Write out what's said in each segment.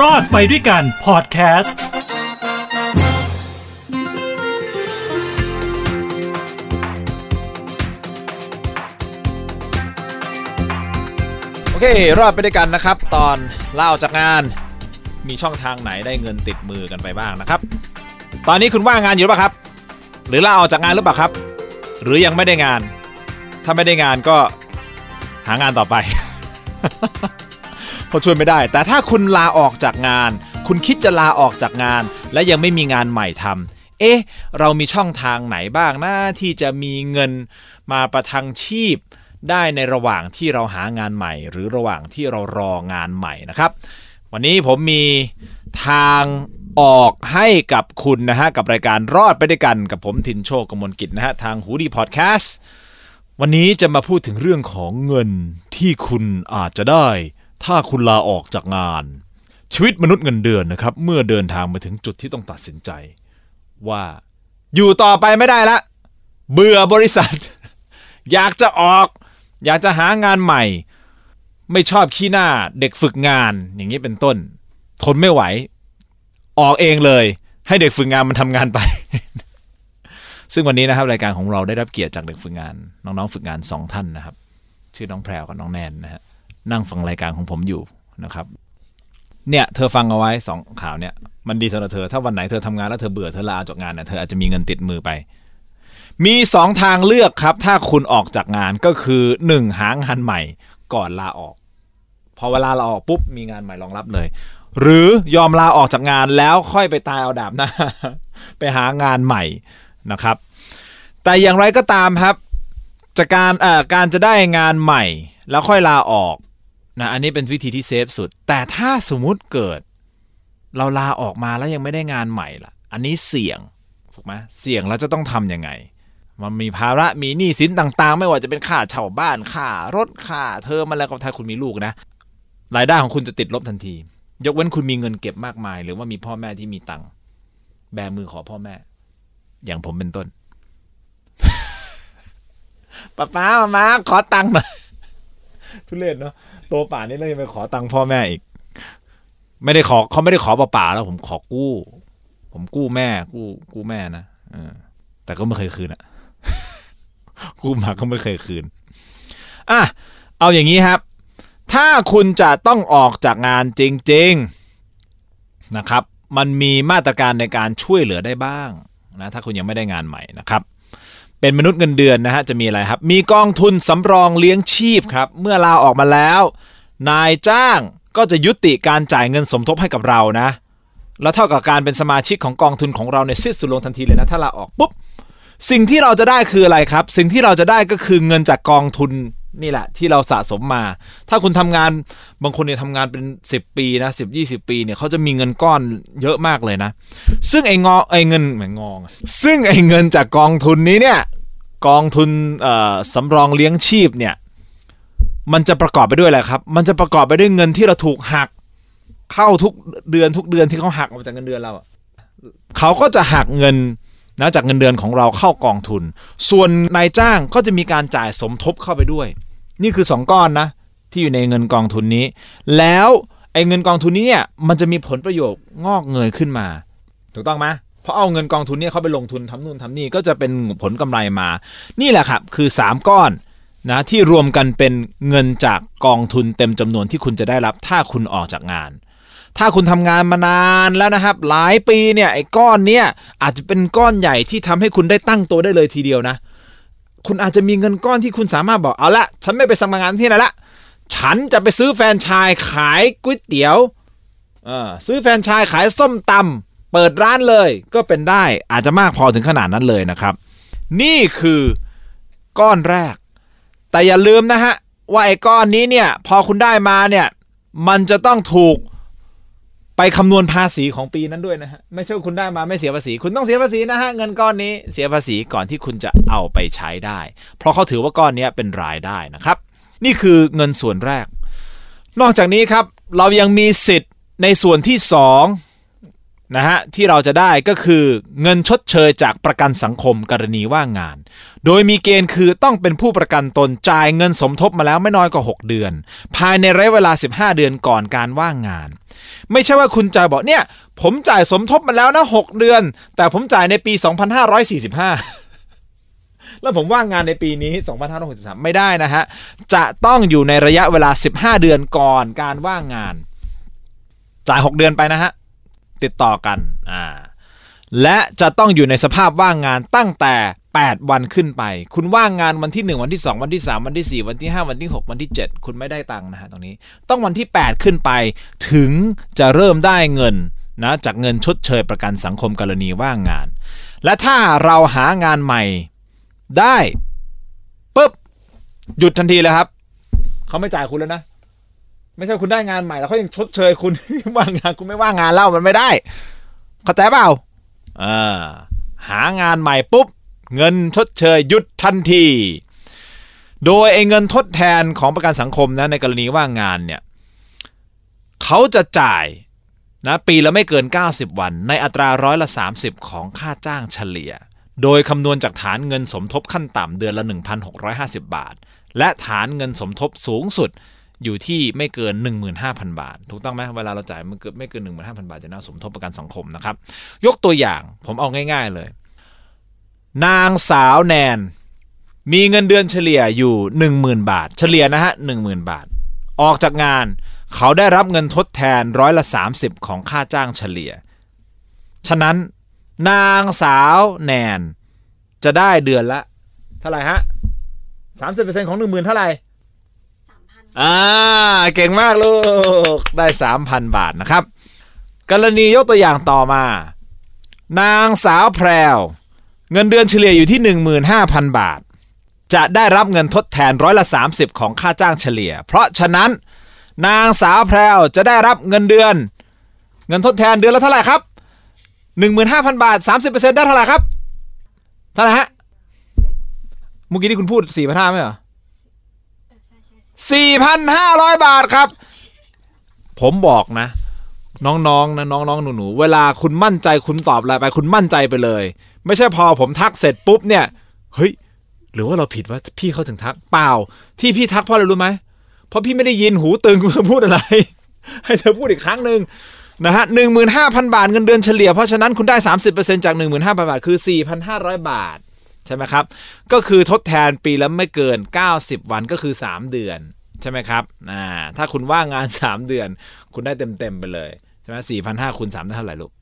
รอดไปด้วยกันพอดแคสต์โอเค รอดไปด้วยกันนะครับ ตอนเล่าจากงานมีช่องทางไหนได้เงินติดมือกันไปบ้างนะครับ ตอนนี้คุณว่างงานอยู่หรือเปล่าครับ หรือลาออกจากงานหรือเปล่าครับ หรือยังไม่ได้งาน ถ้าไม่ได้งานก็หางานต่อไป เพราะช่วยไม่ได้ แต่ถ้าคุณลาออกจากงาน คุณคิดจะลาออกจากงาน และยังไม่มีงานใหม่ทำเอ๊ะ เรามีช่องทางไหนบ้างนะที่จะมีเงินมาประทังชีพ ได้ในระหว่างที่เราหางานใหม่ หรือระหว่างที่เรารองานใหม่นะครับ วันนี้ผมมีทางออกให้กับคุณนะฮะกับรายการรอดไปด้วยกันกับผมทินโชคกมลกิจนะฮะทางหูดีพอดแคสต์วันนี้จะมาพูดถึงเรื่องของเงินที่คุณอาจจะได้ ถ้าคุณลาออกจากงาน ชีวิตมนุษย์เงินเดือนนะครับ เมื่อเดินทางมาถึงจุดที่ต้องตัดสินใจ ว่าอยู่ต่อไปไม่ได้ละ เบื่อบริษัท อยากจะออก อยากจะหางานใหม่ ไม่ชอบขี้หน้าเด็กฝึกงานอย่างนี้เป็นต้น ทนไม่ไหว ออกเองเลย ให้เด็กฝึกงานมันทำงานไป ซึ่งวันนี้นะครับ รายการของเราได้รับเกียรติจากเด็กฝึกงาน น้องๆฝึกงานสองท่านนะครับ ชื่อน้องแพรวกับน้องแนนนะฮะ นั่งฟังรายการของผมอยู่นะครับ เนี่ยเธอฟังเอาไว้สองข่าวเนี่ยมันดีสำหรับเธอถ้าวันไหนเธอทำงานแล้วเธอเบื่อเธอลาออกจากงานเนี่ยเธออาจจะมีเงินติดมือไป มีสองทางเลือกครับ ถ้าคุณออกจากงานก็คือหนึ่งหางานใหม่ก่อนลาออกพอเวลาเราออกปุ๊บมีงานใหม่รองรับเลย หรือยอมลาออกจากงานแล้วค่อยไปตายเอาดาบน้าไปหางานใหม่นะครับ แต่อย่างไรก็ตามครับจากการเอ่อการจะได้งานใหม่ แล้วค่อยลาออก นะอันนี้เป็นวิธีที่เซฟสุด แต่ถ้าสมมุติเกิด เราลาออกมาแล้วยังไม่ได้งานใหม่ล่ะ อันนี้เสี่ยงถูกไหมเสี่ยงแล้วจะต้องทำยังไง มันมีภาระมีหนี้สินต่างๆ ไม่ว่าจะเป็นค่าเช่าบ้านค่ารถค่าเทอมอะไรก็ถ้าคุณมีลูกนะรายได้ของคุณจะติดลบทันที ยกเว้นคุณมีเงินเก็บมากมาย หรือว่ามีพ่อแม่ที่มีตังค์แบมือขอพ่อแม่ อย่างผมเป็นต้นป้าป้ามามาขอตังค์หน่อย ทุเรศเนาะโตป่านนี้เลยไปขอตังค์พ่อแม่อีก ไม่ได้ขอเขาไม่ได้ขอเปล่าๆแล้วผมขอกู้ ผมกู้แม่ กู้กู้แม่นะออแต่ก็ไม่เคยคืนอะกู้มาก็ไม่เคยคืนอะเอาอย่างนี้ครับ ถ้าคุณจะต้องออกจากงานจริง ๆนะครับ มันมีมาตรการในการช่วยเหลือได้บ้างนะถ้าคุณยังไม่ได้งานใหม่นะครับ เป็นมนุษย์เงินเดือนนะฮะจะมีอะไรครับ มีกองทุนสำรองเลี้ยงชีพครับ เมื่อลาออกมาแล้ว นายจ้างก็จะยุติการจ่ายเงินสมทบให้กับเรานะ แล้วเท่ากับการเป็นสมาชิกของกองทุนของเราในสิ้นสุดลงทันทีเลยนะถ้าลาออกปุ๊บสิ่งที่เราจะได้คืออะไรครับ สิ่งที่เราจะได้ก็คือเงินจากกองทุน นี่แหละ ที่เราสะสมมา ถ้าคุณทำงานบางคนเนี่ยทำงานเป็น 10 ปีนะสิบยีปีเนี่ยเขาจะมีเงินก้อนเยอะมากเลยนะ ซึ่งไอ้งอไอ้เงินเหมือนงอง ซึ่งไอ้เงินจากกองทุนนี้เนี่ยกองทุนสำรองเลี้ยงชีพเนี่ยมันจะประกอบไปด้วยอะไรครับ มันจะประกอบไปด้วยเงินที่เราถูกหัก เข้าทุกเดือนทุกเดือนที่เขาหักออกจากเงินเดือนเราเขาก็จะหักเงิน นะจากเงินเดือนของเราเข้ากองทุน ส่วนนายจ้างก็จะมีการจ่ายสมทบเข้าไปด้วย นี่คือสองก้อนนะ ที่อยู่ในเงินกองทุนนี้ แล้วไอ้เงินกองทุนนี้เนี่ยมันจะมีผลประโยชน์งอกเงยขึ้นมา ถูกต้องไหมเพราะเอาเงินกองทุนเนี่ยเขาไปลงทุนทำนู่นทำนี่ก็จะเป็นผลกำไรมา นี่แหละครับคือ 3 ก้อนนะที่รวมกันเป็นเงินจากกองทุนเต็มจำนวนที่คุณจะได้รับถ้าคุณออกจากงาน ถ้าคุณทำงานมานานแล้วนะครับ หลายปีเนี่ยไอ้ก้อนเนี่ยอาจจะเป็นก้อนใหญ่ที่ทำให้คุณได้ตั้งตัวได้เลยทีเดียวนะ คุณอาจจะมีเงินก้อนที่คุณสามารถบอกเอาละฉันไม่ไปสมัครงานที่ไหนละฉันจะไปซื้อแฟนชายขายก๋วยเตี๋ยวซื้อแฟนชายขายส้มตำเปิดร้านเลยก็เป็นได้อาจจะมากพอถึงขนาดนั้นเลยนะครับ นี่คือก้อนแรก แต่อย่าลืมนะฮะว่าไอ้ก้อนนี้เนี่ยพอคุณได้มาเนี่ยมันจะต้องถูก ไปคำนวณภาษีของปีนั้นด้วยนะฮะ ไม่ใช่ว่าคุณได้มาไม่เสียภาษี คุณต้องเสียภาษีนะฮะ เงินก้อนนี้เสียภาษีก่อนที่คุณจะเอาไปใช้ได้ เพราะเขาถือว่าก้อนนี้เป็นรายได้นะครับ นี่คือเงินส่วนแรก นอกจากนี้ครับ เรายังมีสิทธิ์ในส่วนที่สองนะฮะที่เราจะได้ก็คือเงินชดเชยจากประกันสังคมกรณีว่างงาน โดยมีเกณฑ์คือต้องเป็นผู้ประกันตนจ่ายเงินสมทบมาแล้วไม่น้อยกว่า 6 เดือน ภายในระยะเวลา 15 เดือนก่อนการว่างงาน ไม่ใช่ว่าคุณจะบอกเนี่ย ผมจ่ายสมทบมาแล้วนะ6เดือน แต่ผมจ่ายในปี 2545 แล้วผมว่างงานในปีนี้ 2563 ไม่ได้นะฮะ จะต้องอยู่ในระยะเวลา 15 เดือนก่อนการว่างงาน จ่าย 6 เดือนไปนะฮะ ติดต่อกันอ่าและจะต้องอยู่ในสภาพว่างงานตั้งแต่ 8 วันขึ้นไป คุณว่างงานวันที่ 1 วันที่ 2 วันที่ 3 วันที่ 4 วันที่ 5 วันที่ 6 วันที่ 7 คุณไม่ได้ตังค์นะฮะตรงนี้ ต้องวันที่ 8 ขึ้นไป ถึงจะเริ่มได้เงินนะจากเงินชดเชยประกันสังคมกรณีว่างงาน และถ้าเราหางานใหม่ได้ปุ๊บหยุดทันทีเลยครับ เขาไม่จ่ายคุณแล้วนะ ไม่ใช่คุณได้งานใหม่แล้วเขายังชดเชยคุณว่างงานคุณไม่ว่างงานแล้วมันไม่ได้เข้าใจเปล่าอ่าหางานใหม่ปุ๊บ เงินชดเชยหยุดทันที โดยไอ้เงินทดแทนของประกันสังคมนะในกรณีว่างงานเนี่ยเขาจะจ่ายนะปีละไม่เกิน 90 วัน ในอัตราร้อยละ 30 ของค่าจ้างเฉลี่ย โดยคำนวณจากฐานเงินสมทบขั้นต่ำเดือนละ 1,650 บาท และฐานเงินสมทบสูงสุดอยู่ที่ไม่เกิน 15,000 บาท ถูกต้องไหมเวลาเราจ่ายมันเกินไม่เกิน 15,000 บาทจะน่าสมทบประกันสังคมนะครับ ยกตัวอย่างผมเอาง่าย ๆ เลย นางสาวแนน มีเงินเดือนเฉลี่ยอยู่ 10,000 บาท เฉลี่ยนะฮะ 10,000 บาท ออกจากงานเขาได้รับเงินทดแทนร้อยละ 30 ของค่าจ้างเฉลี่ย ฉะนั้นนางสาวแนน จะได้เดือนละ เท่าไหร่ฮะ 30%ของ 10,000 เท่าไหร่อ่าเก่งมากลูก ได้ 3,000 บาทนะครับ กรณียกตัวอย่างต่อมา นางสาวแพรว เงินเดือนเฉลี่ยอยู่ที่ 15,000 บาท จะได้รับเงินทดแทนร้อยละ 30 ของค่าจ้างเฉลี่ย เพราะฉะนั้น นางสาวแพรวจะได้รับเงินเดือน เงินทดแทนเดือนละเท่าไหร่ครับ 15,000 บาท 30%ได้เท่าไหร่ครับ เท่าไหร่ฮะเมื่อกี้ที่คุณพูด 4,500ไหมเหรอ4,500 บาทครับ ผมบอกนะ น้องๆนะน้องๆหนูๆเวลาคุณมั่นใจคุณตอบอะไรไป คุณมั่นใจไปเลย ไม่ใช่พอผมทักเสร็จปุ๊บเนี่ยเฮ้ยหรือว่าเราผิดว่าพี่เขาถึงทักเปล่า ที่พี่ทักเพราะอะไรรู้ไหมเพราะพี่ไม่ได้ยินหูตึงเธอพูดอะไร ให้เธอพูดอีกครั้งหนึ่งนะฮะหนึ่งหมื่นห้าพันบาทเงินเดือนเฉลี่ย เพราะฉะนั้นคุณได้สามสิบเปอร์เซ็นจากหนึ่งหมื่นห้าพันบาทคือสี่พันห้าร้อยบาท ใช่ไหมครับ ก็คือทดแทนปีละไม่เกิน90วันก็คือ3เดือน ใช่ไหมครับอ่าถ้าคุณว่างงาน3เดือน คุณได้เต็มๆไปเลย ใช่ไหมสี่พันห้าคูณสามได้เท่าไหร่ลูก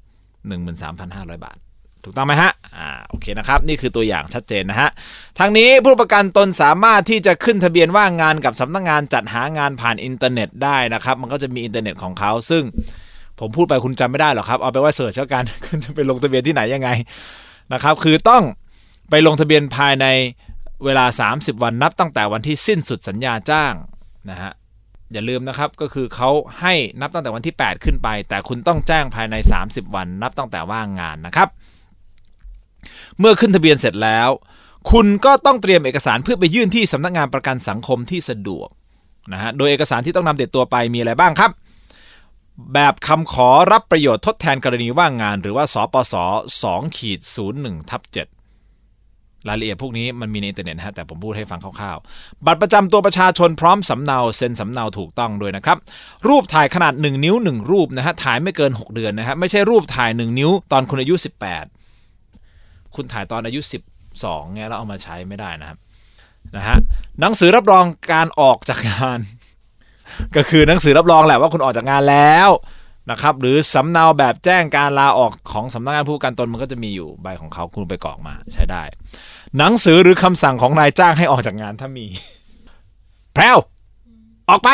หนึ่งหมื่นสามพันห้าร้อยบาท ถูกต้องไหมฮะ อ่า โอเคนะครับ นี่คือตัวอย่างชัดเจนนะฮะทั้งนี้ผู้ประกันตนสามารถที่จะขึ้นทะเบียนว่างงานกับสำนักงานจัดหางานผ่านอินเทอร์เน็ตได้นะครับ มันก็จะมีอินเทอร์เน็ตของเขา ซึ่งผมพูดไปคุณจำไม่ได้หรอกครับ เอาเป็นว่า search แล้วกันคุณจะไปลงทะเบียนที่ไหนยังไงนะครับ คือต้องไปลงทะเบียนภายในเวลา 30 วันนับตั้งแต่วันที่สิ้นสุดสัญญาจ้างนะฮะ อย่าลืมนะครับก็คือเขาให้นับตั้งแต่วันที่ 8 ขึ้นไป แต่คุณต้องแจ้งภายใน 30 วันนับตั้งแต่ว่างงานนะครับ เมื่อขึ้นทะเบียนเสร็จแล้ว คุณก็ต้องเตรียมเอกสารเพื่อไปยื่นที่สำนักงานประกันสังคมที่สะดวกนะฮะโดยเอกสารที่ต้องนำติดตัวไปมีอะไรบ้างครับแบบคำขอรับประโยชน์ทดแทนกรณีว่างงาน หรือว่าสปส2ขีด01ทับ7รายละเอียดพวกนี้มันมีในอินเทอร์เน็ตฮะแต่ผมพูดให้ฟังคร่าวๆ บัตรประจำตัวประชาชนพร้อมสำเนาเซ็นสำเนาถูกต้องด้วยนะครับ รูปถ่ายขนาด 1 นิ้ว 1 รูปนะฮะถ่ายไม่เกิน 6 เดือนนะฮะไม่ใช่รูปถ่าย 1 นิ้วตอนคุณอายุ 18 คุณถ่ายตอนอายุ 12ไงแล้วเอามาใช้ไม่ได้นะครับนะฮะหนังสือรับรองการออกจากงาน ก็คือหนังสือรับรองแหละว่าคุณออกจากงานแล้วนะครับหรือสำเนาแบบแจ้งการลาออกของสำนักงานผู้กันตนมันก็จะมีอยู่ใบของเขาคุณไปกรอกมาใช้ได้ หนังสือหรือคำสั่งของนายจ้างให้ออกจากงานถ้ามีแพรวออกไป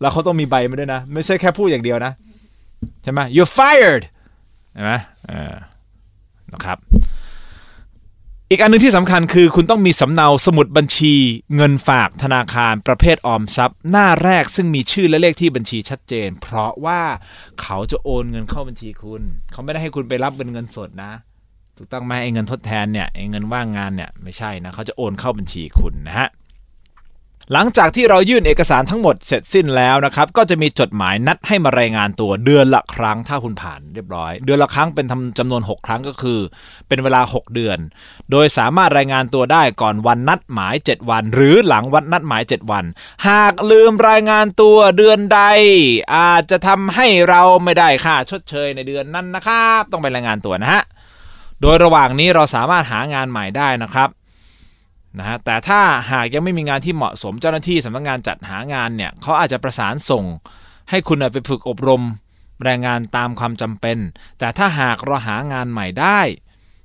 แล้วเขาต้องมีใบมาด้วยนะ ไม่ใช่แค่พูดอย่างเดียวนะ ใช่ไหม you're fired ใช่ไหมเออ นะครับ อีกอันหนึงที่สำคัญคือคุณต้องมีสำเนาสมุดบัญชีเงินฝากธนาคารประเภทออมทรัพย์ หน้าแรกซึ่งมีชื่อและเลขที่บัญชีชัดเจน เพราะว่าเขาจะโอนเงินเข้าบัญชีคุณ เขาไม่ได้ให้คุณไปรับเป็นเงินสดนะถูกต้องไหมไอ้เงินทดแทนเนี่ยไอ้เงินว่างงานเนี่ยไม่ใช่นะเขาจะโอนเข้าบัญชีคุณนะฮะ หลังจากที่เรายื่นเอกสารทั้งหมดเสร็จสิ้นแล้วนะครับ ก็จะมีจดหมายนัดให้มารายงานตัวเดือนละครั้งถ้าคุณผ่านเรียบร้อย เดือนละครั้งเป็นจำนวน 6 ครั้งก็คือ เป็นเวลา 6 เดือน โดยสามารถรายงานตัวได้ก่อนวันนัดหมาย 7 วัน หรือหลังวันนัดหมาย 7 วัน หากลืมรายงานตัวเดือนใด อาจจะทำให้เราไม่ได้ค่าชดเชยในเดือนนั้นนะครับ ต้องไปรายงานตัวนะฮะโดยระหว่างนี้เราสามารถหางานใหม่ได้นะครับ นะฮะแต่ถ้าหากยังไม่มีงานที่เหมาะสมเจ้าหน้าที่สำนักงานจัดหางานเนี่ยเขาอาจจะประสานส่ง ให้คุณไปฝึกอบรมแรงงานตามความจำเป็น แต่ถ้าหากเราหางานใหม่ได้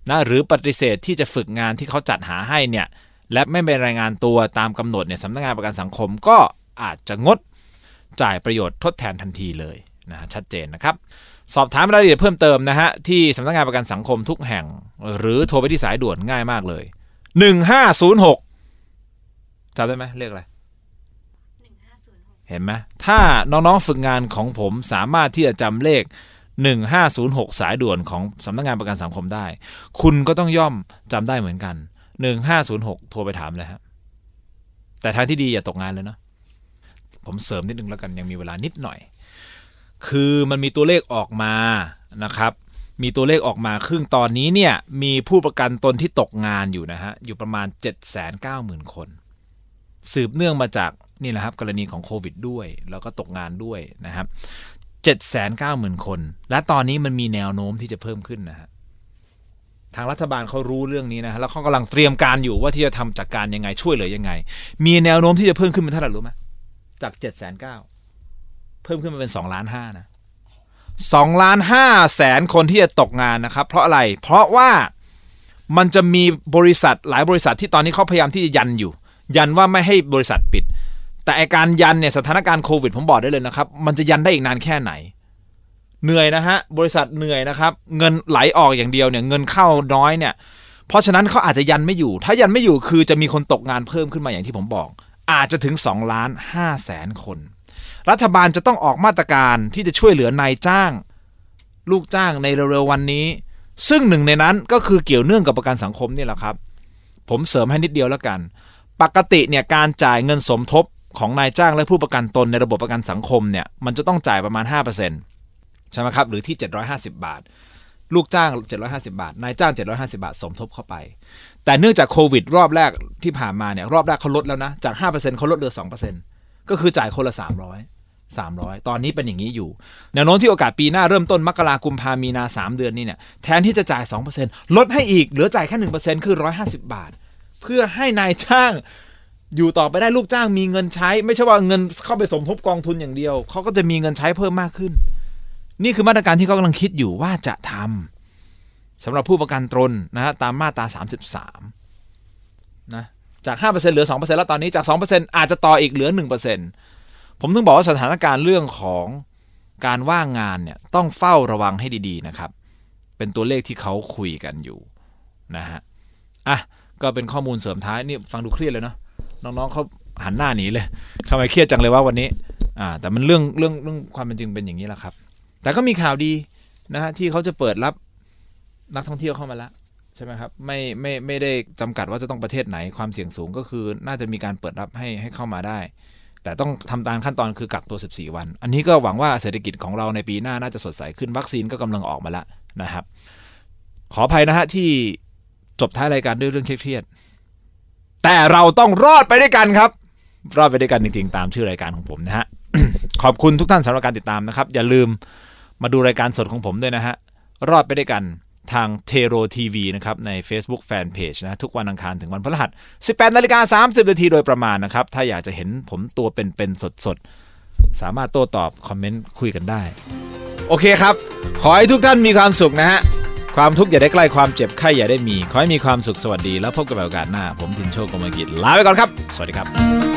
นะหรือปฏิเสธที่จะฝึกงานที่เขาจัดหาให้เนี่ยและไม่ไปรายงานตัวตามกำหนดเนี่ยสำนักงานประกันสังคมก็อาจจะงดจ่ายประโยชน์ทดแทนทันทีเลยนะชัดเจนนะครับ สอบถามรายละเอียดเพิ่มเติมนะฮะที่สำนักงานประกันสังคมทุกแห่ง หรือโทรไปที่สายด่วนง่ายมากเลย หนึ่งห้าศูนย์หกจำได้ไหมเลขอะไรเห็นไหมถ้าน้องๆฝึกงานของผมสามารถที่จะจำเลข 1506 สายด่วนของสำนักงงานประกันสังคมได้ คุณก็ต้องย่อมจำได้เหมือนกัน 1506 โทรไปถามเลยครับแต่ทางที่ดีอย่าตกงานเลยเนาะผมเสริมนิดนึงแล้วกันยังมีเวลานิดหน่อย คือมันมีตัวเลขออกมานะครับ มีตัวเลขออกมาครึ่งตอนนี้เนี่ยมีผู้ประกันตนที่ตกงานอยู่นะฮะอยู่ประมาณ 790,000 คน สืบเนื่องมาจากนี่แหละครับกรณีของโควิดด้วย แล้วก็ตกงานด้วยนะครับ790,000 คน และตอนนี้มันมีแนวโน้มที่จะเพิ่มขึ้นนะฮะทางรัฐบาลเขารู้เรื่องนี้นะแล้วเขากำลังเตรียมการอยู่ว่าที่จะทำจากการยังไงช่วยเหลือยังไง มีแนวโน้มที่จะเพิ่มขึ้นเป็นเท่าไหร่รู้ไหมจาก7 9 0 0 0เพิ่มขึ้นมาเป็น2ล้านห้านะ 2ล้าน5แสนคนที่จะตกงานนะครับ เพราะอะไรเพราะว่ามันจะมีบริษัทหลายบริษัทที่ตอนนี้เขาพยายามที่จะยันอยู่ ยันว่าไม่ให้บริษัทปิด แต่อาการยันเนี่ยสถานการณ์โควิดผมบอกได้เลยนะครับ มันจะยันได้อีกนานแค่ไหน เหนื่อยนะฮะบริษัทเหนื่อยนะครับ เงินไหลออกอย่างเดียวเนี่ยเงินเข้าน้อยเนี่ย เพราะฉะนั้นเขาอาจจะยันไม่อยู่ ถ้ายันไม่อยู่คือจะมีคนตกงานเพิ่มขึ้นมาอย่างที่ผมบอก อาจจะถึง2ล้าน5แสนคน รัฐบาลจะต้องออกมาตรการที่จะช่วยเหลือนายจ้าง ลูกจ้างในเร็วๆวันนี้ ซึ่งหนึ่งในนั้นก็คือเกี่ยวเนื่องกับประกันสังคมนี่แหละครับ ผมเสริมให้นิดเดียวแล้วกัน ปกติเนี่ยการจ่ายเงินสมทบของนายจ้างและผู้ประกันตนในระบบประกันสังคมเนี่ยมันจะต้องจ่ายประมาณ 5%ใช่ไหมครับหรือที่ 750 บาท ลูกจ้าง 750 บาท นายจ้าง 750 บาท สมทบเข้าไป แต่เนื่องจากโควิด รอบแรกที่ผ่านมาเนี่ยรอบแรกเขาลดแล้วนะจาก 5%เขาลดเหลือ 2%ก็คือจ่ายคนละ 300 300 ตอนนี้เป็นอย่างนี้อยู่ แนวโน้มที่โอกาสปีหน้าเริ่มต้นมกราคมพามีนา 3 เดือนนี้เนี่ย แทนที่จะจ่าย 2%ลดให้อีก เหลือจ่ายแค่ 1%คือ 150 บาท เพื่อให้นายจ้างอยู่ต่อไปได้ลูกจ้างมีเงินใช้ ไม่ใช่ว่าเงินเข้าไปสมทบกองทุนอย่างเดียว เขาก็จะมีเงินใช้เพิ่มมากขึ้น นี่คือมาตรการที่เขากำลังคิดอยู่ว่าจะทำสำหรับผู้ประกันตนนะฮะตามมาตรา 33นะจาก 5%เหลือ 2%แล้วตอนนี้จาก 2%อาจจะต่ออีกเหลือ 1% ผมถึงบอกว่าสถานการณ์เรื่องของการว่างงานเนี่ยต้องเฝ้าระวังให้ดีๆนะครับ เป็นตัวเลขที่เขาคุยกันอยู่นะฮะอะก็เป็นข้อมูลเสริมท้ายนี่ฟังดูเครียดเลยเนาะน้องๆเขาหันหน้าหนีเลยทำไมเครียดจังเลยว่าวันนี้อ่าแต่มันเรื่องเรื่องเรื่องความเป็นจริงเป็นอย่างนี้แหละครับ แต่ก็มีข่าวดีนะฮะที่เขาจะเปิดรับนักท่องเที่ยวเข้ามาแล้วใช่ไหมครับไม่ไม่ไม่ได้จำกัดว่าจะต้องประเทศไหนความเสี่ยงสูงก็คือ น่าจะมีการเปิดรับให้ให้เข้ามาได้ แต่ต้องทำตามขั้นตอนคือกักตัว 14 วัน อันนี้ก็หวังว่าเศรษฐกิจของเราในปีหน้าน่าจะสดใสขึ้นวัคซีนก็กำลังออกมาแล้วนะครับ ขออภัยนะฮะที่จบท้ายรายการด้วยเรื่องเครียดแต่เราต้องรอดไปด้วยกันครับ รอดไปด้วยกันจริง ๆ ตามชื่อรายการของผมนะฮะขอบคุณทุกท่านสำหรับการติดตามนะครับ อย่าลืมมาดูรายการสดของผมด้วยนะฮะรอดไปด้วยกัน ทางเทโรทีวีนะครับใน Facebook Fanpage นะทุกวันอังคารถึงวันพฤหัส 18นาฬิกา30นาทีโดยประมาณนะครับ ถ้าอยากจะเห็นผมตัวเป็นๆสดๆ สามารถโต้ตอบคอมเมนต์คุยกันได้ โอเคครับ ขอให้ทุกท่านมีความสุขนะฮะ ความทุกข์อย่าได้ใกล้ความเจ็บไข้อย่าได้มี ขอให้มีความสุขสวัสดี แล้วพบกันใหม่โอกาสหน้า ผมทินโชคกมกิจลาไปก่อนครับ สวัสดีครับ